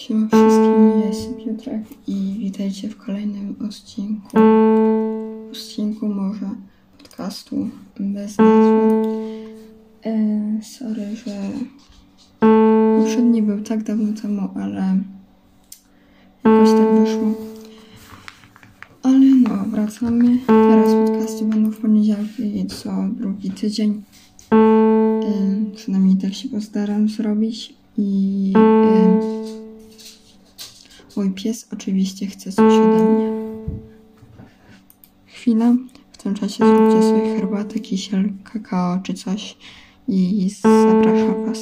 Siema wszystkim, ja jestem Piotrek i witajcie w kolejnym odcinku. Odcinku może podcastu bez nazwy. E, sorry, że poprzedni był tak dawno temu, ale jakoś tak wyszło. Ale no, wracamy. Teraz podcasty będą w poniedziałki co drugi tydzień. E, przynajmniej tak się postaram zrobić i e, mój pies oczywiście chce coś ode mnie. Chwila. W tym czasie zróbcie sobie herbatę, kisiel, kakao czy coś i zapraszam Was.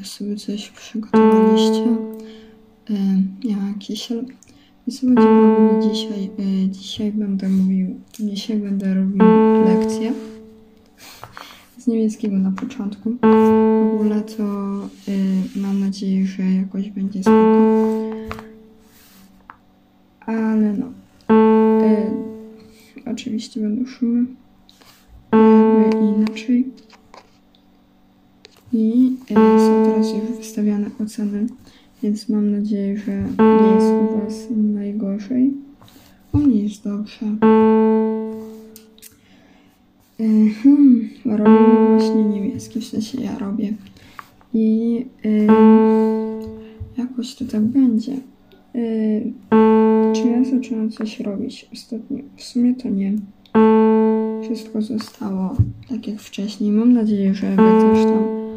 Że sobie coś przygotowaliście. E, Ja kisiel. I robili dzisiaj? E, Dzisiaj będę mówił, dzisiaj będę robił lekcję z niemieckiego na początku. W ogóle to e, mam nadzieję, że jakoś będzie spoko. Ale no. Oczywiście będą szumy. Jakby inaczej. I e, są teraz już wystawiane oceny, więc mam nadzieję, że nie jest u Was najgorzej. U mnie jest dobrze. E, Hmm, robimy właśnie niemiecki, w sensie ja robię. I e, jakoś to tak będzie. E, Czy ja zaczęłam coś robić ostatnio? W sumie to nie. Wszystko zostało tak jak wcześniej. Mam nadzieję, że Wy też tam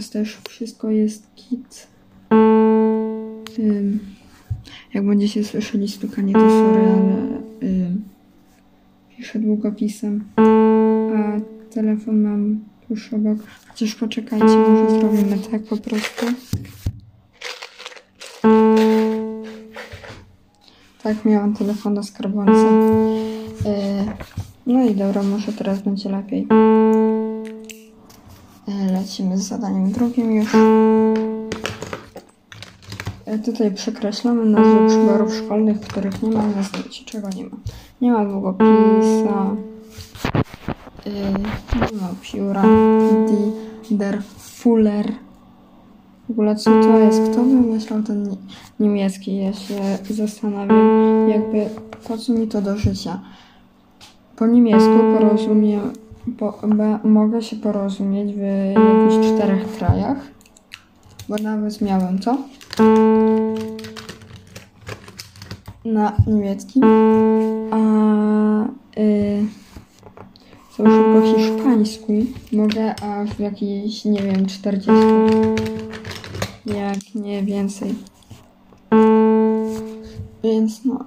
u Was też wszystko jest kit. Ym, jak będziecie słyszeli stukanie, to sorry, ale ym, piszę długopisem. A telefon mam tuż obok. Chociaż poczekajcie, może zrobimy tak po prostu. Tak, miałam telefon do skarbonca. Yy, no i dobra, może teraz będzie lepiej. Lecimy z zadaniem drugim już. E, Tutaj przekreślamy nazwy przyborów szkolnych, których nie ma na zdjęciu. Czego nie ma? Nie ma długopisa, e, nie ma pióra, der, fuller. W ogóle co to jest? Kto wymyślał ten nie- niemiecki? Ja się zastanawiam, jakby po co mi to do życia. Po niemiecku porozumiem, po, be, mogę się porozumieć w jakichś czterech krajach, bo nawet miałem to na niemieckim, a y, już po hiszpańsku? Mogę aż w jakichś, nie wiem, 40, jak nie więcej. Więc no,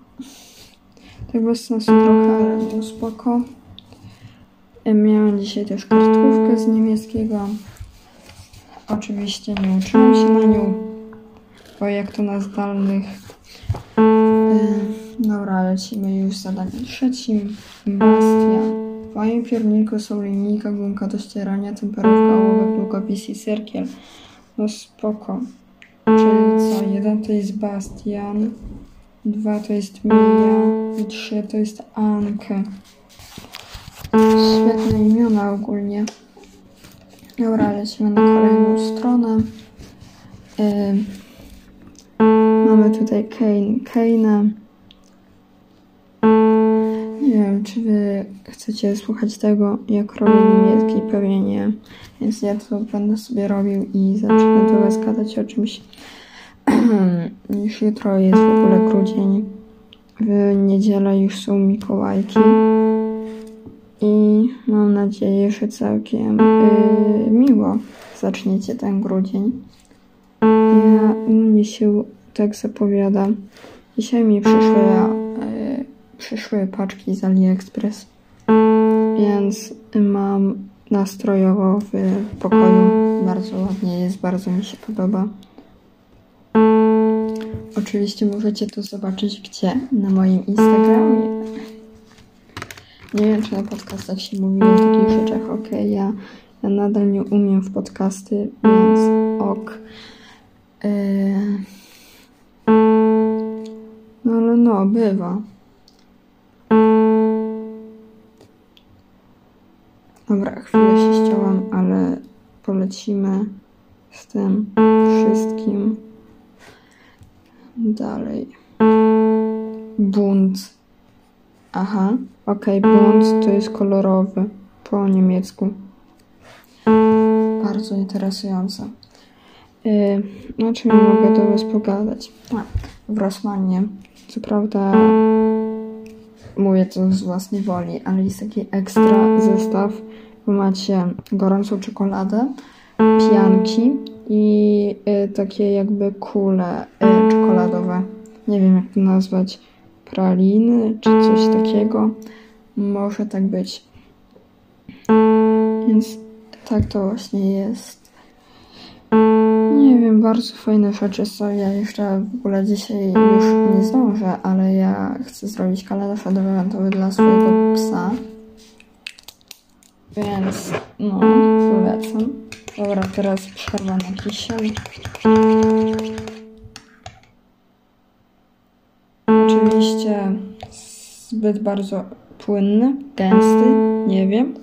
tak bez sensu trochę, ale było spoko. Miałem dzisiaj też kartkówkę z niemieckiego. Oczywiście nie uczyłam się na nią, bo jak to na zdalnych. Dobra, lecimy już zadaniem trzecim. Bastian. W moim pierniku są linijka, gumka do ścierania, temperówka, ołówek, długopis i cyrkiel. No spoko. Czyli co? Jeden to jest Bastian, dwa to jest Mija i trzy to jest Anke. Świetne imiona ogólnie. Dobra, lecimy na kolejną stronę. Mamy tutaj Kane, Kane'a. Nie wiem, czy wy chcecie słuchać tego, jak robię niemiecki, pewnie nie. Więc ja to będę sobie robił i zacznę do was o czymś. Już jutro jest w ogóle grudzień. W niedzielę już są Mikołajki. I mam nadzieję, że całkiem yy, miło zaczniecie ten grudzień. Ja, mnie się tak zapowiada. Dzisiaj mi przyszły, yy, przyszły paczki z AliExpress, więc mam nastrojowo w pokoju. Bardzo ładnie jest, bardzo mi się podoba. Oczywiście możecie to zobaczyć gdzie? Na moim Instagramie. Nie wiem, czy na podcastach się mówi o takich rzeczach. Okej, ja, ja nadal nie umiem w podcasty, więc ok. Yy... No ale no, bywa. Dobra, chwilę się ściąłam, ale polecimy z tym wszystkim dalej. Bunt. Aha, okej, okay, bunt to jest kolorowy po niemiecku. Bardzo interesujące. Yy, o czym ja mogę do Was pogadać? A, w Rosmanie. Co prawda mówię to z własnej woli, ale jest taki ekstra zestaw, macie gorącą czekoladę, pianki i y, takie jakby kule y, czekoladowe. Nie wiem jak to nazwać. Praliny czy coś takiego. Może tak być. Więc tak to właśnie jest. Nie wiem, bardzo fajne rzeczy są. Ja jeszcze w ogóle dzisiaj już nie zdążę, ale ja chcę zrobić kalendarz adwentowy dla swojego psa. Więc no, polecam. Dobra, teraz przerwa na kisiel. Oczywiście zbyt bardzo płynny, gęsty, nie wiem.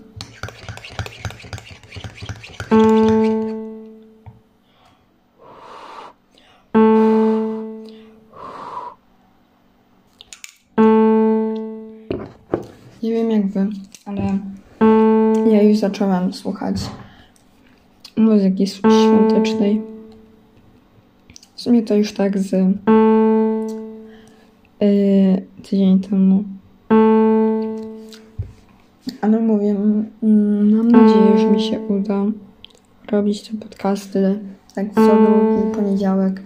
Nie wiem jak wy, ale ja już zaczęłam słuchać muzyki świątecznej. W sumie to już tak z tydzień temu. Ale mówię, mm, mam nadzieję, że mi się uda robić te podcasty tak co drugi poniedziałek,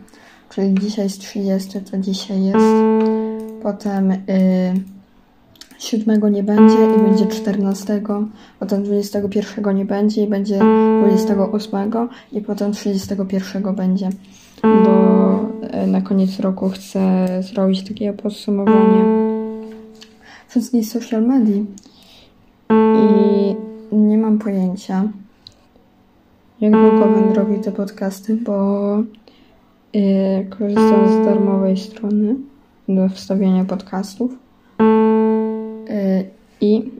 czyli dzisiaj jest 30, to dzisiaj jest. Potem yy, 7 nie będzie i będzie 14, potem 21 nie będzie i będzie 28 i potem 31 będzie, bo e, na koniec roku chcę zrobić takie podsumowanie. Wszystkich social medii i nie mam pojęcia jak długo będę robił te podcasty, bo yy, korzystam z darmowej strony do wstawiania podcastów. Y, i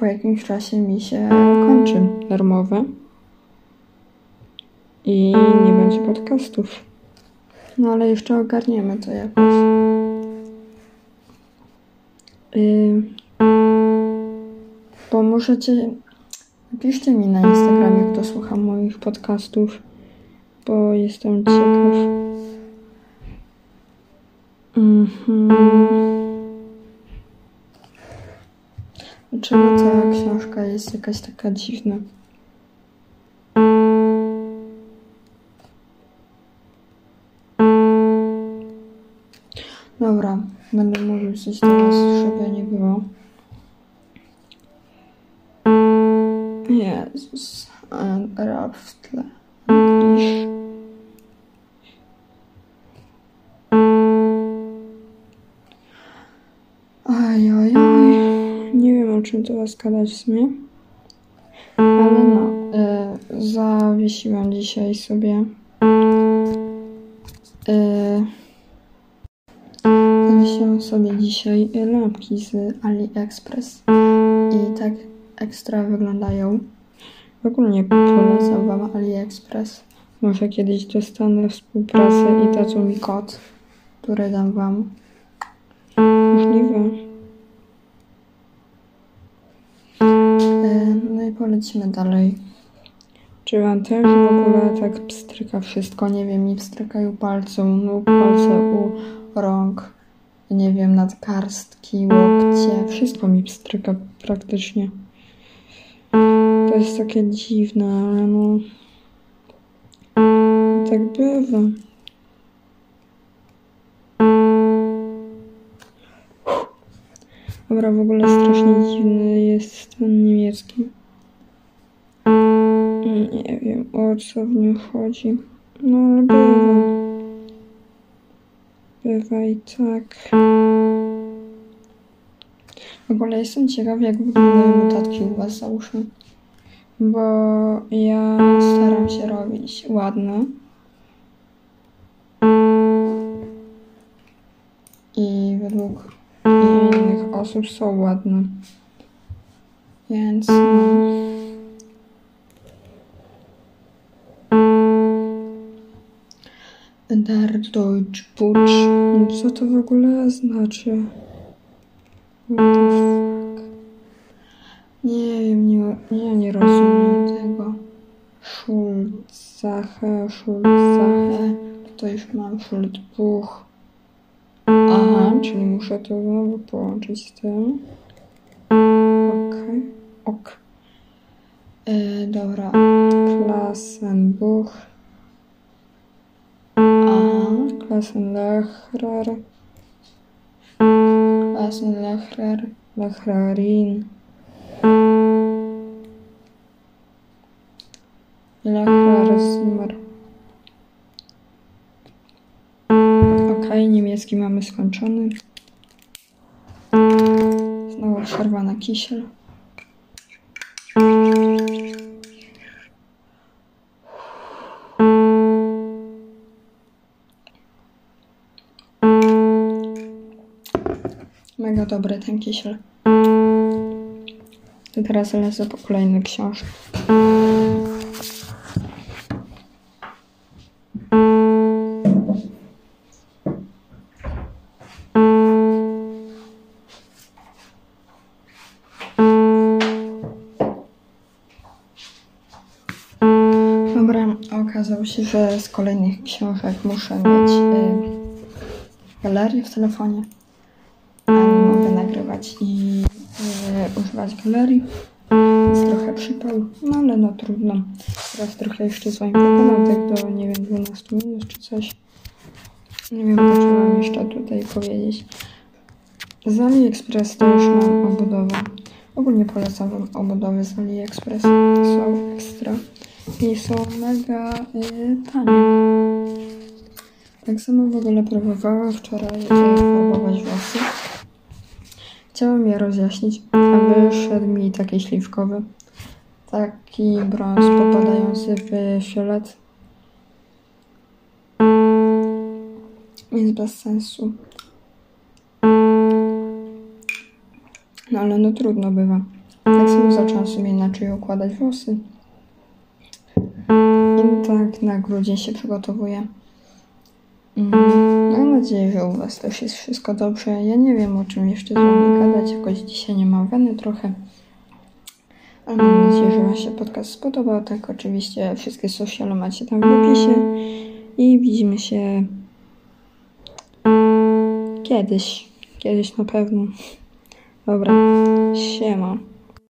po jakimś czasie mi się kończy darmowe. I nie będzie podcastów. No ale jeszcze ogarniemy to jakoś. Yy, bo możecie. Napiszcie mi na Instagramie, kto słucha moich podcastów, bo jestem ciekaw. Mhm. Dlaczego ta książka jest jakaś taka dziwna? Dobra, będę mówił coś teraz, żeby nie było. Jezus, rap w tle. Oj, oj, oj o czym to gadać w sumie. Ale no, y, zawiesiłam dzisiaj sobie sobie dzisiaj lampki z AliExpress i tak ekstra wyglądają. W ogóle nie polecam wam AliExpress. Może kiedyś dostanę współpracę i dadzą mi kod, który dam wam. Możliwe. No i polecimy dalej. Czy wam też w ogóle tak pstryka wszystko? Nie wiem, mi pstrykają palce u nóg, palce u rąk, nie wiem, nadkarstki, łokcie. Wszystko mi pstryka praktycznie. To jest takie dziwne, ale no... Tak bywa. Dobra, w ogóle strasznie dziwny jest ten niemiecki. Nie wiem o co w nim chodzi. No ale bywa. I tak. W ogóle jestem ciekaw, jak wyglądają notatki u Was, załóżmy. Bo ja staram się robić ładne. I według innych osób są ładne. Więc no. Der Deutsch Butch. Co to w ogóle znaczy? What the fuck? Nie wiem, nie, nie, nie rozumiem tego. Schulzache, Schulzache. To już mam Schuldbuch. Aha, czyli muszę to znowu połączyć z tym. Okej, ok. E, dobra, Klassenbuch. Aha, Klassenlehrer. Klassenlehrer, Lehrerin. Lehrerzimmer. Okej, niemiecki mamy skończony. Znowu przerwa na kisiel. Dobry ten kisiel. To teraz lecę po kolejne książki. Dobra, okazało się, że z kolejnych książek muszę mieć y, galerię w telefonie. I y, używać galerii. Jest trochę przypał, no ale no trudno. Teraz trochę jeszcze z wami pogadam, tak do nie wiem 12 minut czy coś. Nie wiem, co mam jeszcze tutaj powiedzieć. Z AliExpress już mam obudowę. Ogólnie polecam wam obudowy z AliExpress. Są ekstra i są mega y, tanie. Tak samo w ogóle próbowałam wczoraj y, farbować włosy. Chciałam je rozjaśnić, a wyszedł mi taki śliwkowy. Taki brąz popadający w fiolet. Jest bez sensu. No ale no trudno bywa. Tak samo zaczęłam sobie inaczej układać włosy. I tak na grudzień się przygotowuję. Mm, Mam nadzieję, że u Was też jest wszystko dobrze. Ja nie wiem o czym jeszcze z Wami gadać. Jakoś dzisiaj nie mam weny trochę. Ale mam nadzieję, że Wam się podcast spodobał. Tak, oczywiście wszystkie sociale macie tam w opisie. I widzimy się kiedyś. Kiedyś na pewno. Dobra, siema.